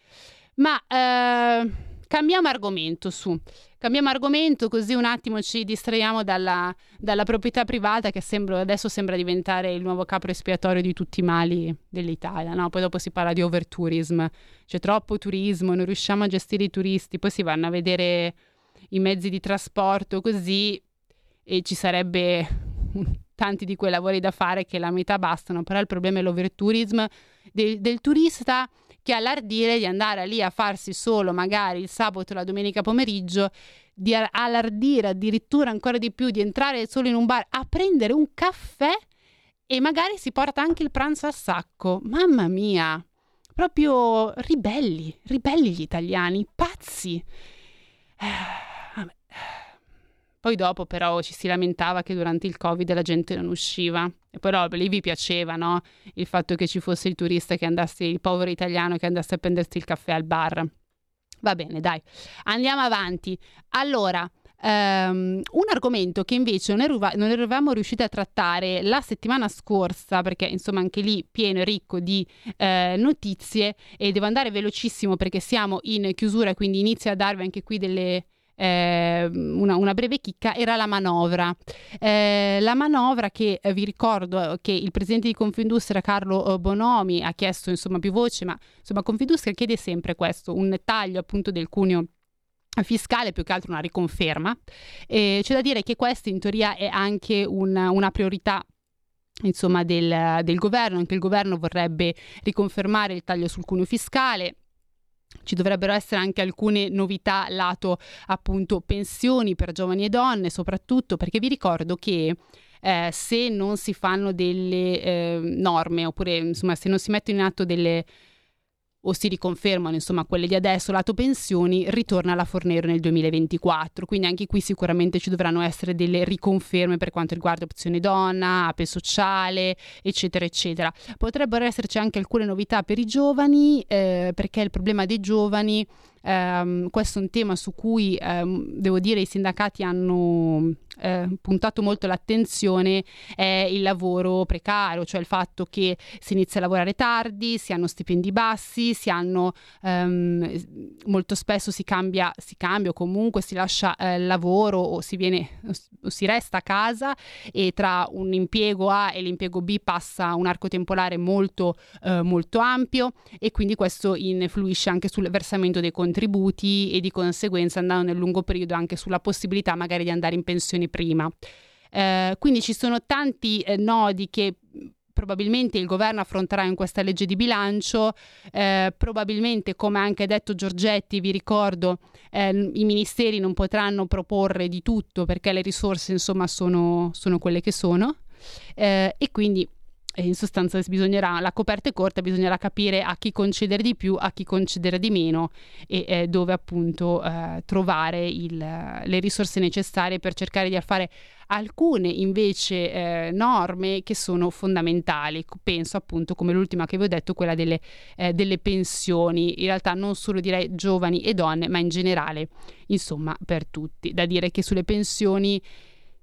Ma eh, cambiamo argomento su. Cambiamo argomento così un attimo ci distraiamo dalla, dalla proprietà privata che sembra, adesso sembra diventare il nuovo capo espiatorio di tutti i mali dell'Italia. No? Poi dopo si parla di overtourism, c'è troppo turismo, non riusciamo a gestire i turisti, poi si vanno a vedere i mezzi di trasporto così e ci sarebbe tanti di quei lavori da fare che la metà bastano, però il problema è l'overtourism del, del turista che ha l'ardire di andare lì a farsi solo magari il sabato o la domenica pomeriggio, di allardire addirittura ancora di più, di entrare solo in un bar a prendere un caffè e magari si porta anche il pranzo a sacco. Mamma mia, proprio ribelli, ribelli gli italiani, pazzi. Eh poi dopo però ci si lamentava che durante il Covid la gente non usciva. Però lì vi piaceva, no? Il fatto che ci fosse il turista che andasse, il povero italiano che andasse a prendersi il caffè al bar. Va bene, dai. Andiamo avanti. Allora, Um, un argomento che invece non, eruva- non, eravamo riusciti a trattare la settimana scorsa, perché insomma anche lì pieno e ricco di eh, notizie e devo andare velocissimo perché siamo in chiusura, quindi inizio a darvi anche qui delle, eh, una, una, breve chicca, era la manovra. Eh, la manovra che eh, vi ricordo che il presidente di Confindustria Carlo eh, Bonomi ha chiesto insomma più voce, ma insomma Confindustria chiede sempre questo, un taglio appunto del cuneo fiscale più che altro una riconferma. Eh, c'è da dire che questa in teoria è anche una, una priorità insomma, del, del, governo, anche il governo vorrebbe riconfermare il taglio sul cuneo fiscale. Ci dovrebbero essere anche alcune novità lato appunto pensioni per giovani e donne, soprattutto perché vi ricordo che eh, se non si fanno delle eh, norme oppure insomma se non si mettono in atto delle o si riconfermano insomma quelle di adesso lato pensioni ritorna alla Fornero nel 2024 quindi anche qui sicuramente ci dovranno essere delle riconferme per quanto riguarda opzione donna, ape sociale eccetera eccetera. Potrebbero esserci anche alcune novità per i giovani eh, perché il problema dei giovani Um, questo è un tema su cui um, devo dire i sindacati hanno eh, puntato molto l'attenzione è il lavoro precario, cioè il fatto che si inizia a lavorare tardi, si hanno stipendi bassi, si hanno um, molto spesso si cambia, si cambia o comunque si lascia eh, il lavoro o si, viene, o si resta a casa e tra un impiego A e l'impiego B passa un arco temporale molto, eh, molto ampio e quindi questo influisce anche sul versamento dei contributi contributi e di conseguenza andando nel lungo periodo anche sulla possibilità magari di andare in pensione prima. Eh, quindi ci sono tanti eh, nodi che probabilmente il governo affronterà in questa legge di bilancio, eh, probabilmente come ha anche detto Giorgetti, vi ricordo, eh, i ministeri non potranno proporre di tutto perché le risorse insomma sono, sono quelle che sono eh, e quindi in sostanza bisognerà, la coperta è corta, bisognerà capire a chi concedere di più, a chi concedere di meno e eh, dove appunto eh, trovare il, le risorse necessarie per cercare di fare alcune invece eh, norme che sono fondamentali. Penso appunto come l'ultima che vi ho detto, quella delle, eh, delle pensioni, in realtà non solo direi giovani e donne, ma in generale, insomma, per tutti. Da dire che sulle pensioni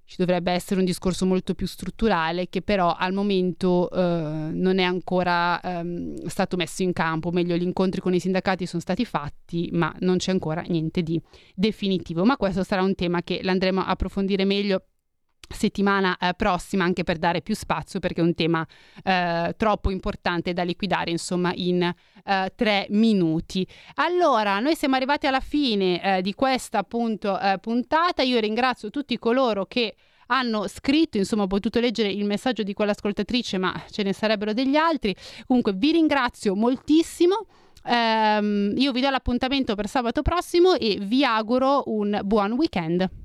ci dovrebbe essere un discorso molto più strutturale che però al momento eh, non è ancora ehm, stato messo in campo, meglio gli incontri con i sindacati sono stati fatti ma non c'è ancora niente di definitivo, ma questo sarà un tema che l'andremo a approfondire meglio settimana eh, prossima anche per dare più spazio perché è un tema eh, troppo importante da liquidare insomma in eh, tre minuti. Allora noi siamo arrivati alla fine eh, di questa appunto eh, puntata. Io ringrazio tutti coloro che hanno scritto, insomma ho potuto leggere il messaggio di quell'ascoltatrice ma ce ne sarebbero degli altri. Comunque vi ringrazio moltissimo. Um, io vi do l'appuntamento per sabato prossimo e vi auguro un buon weekend.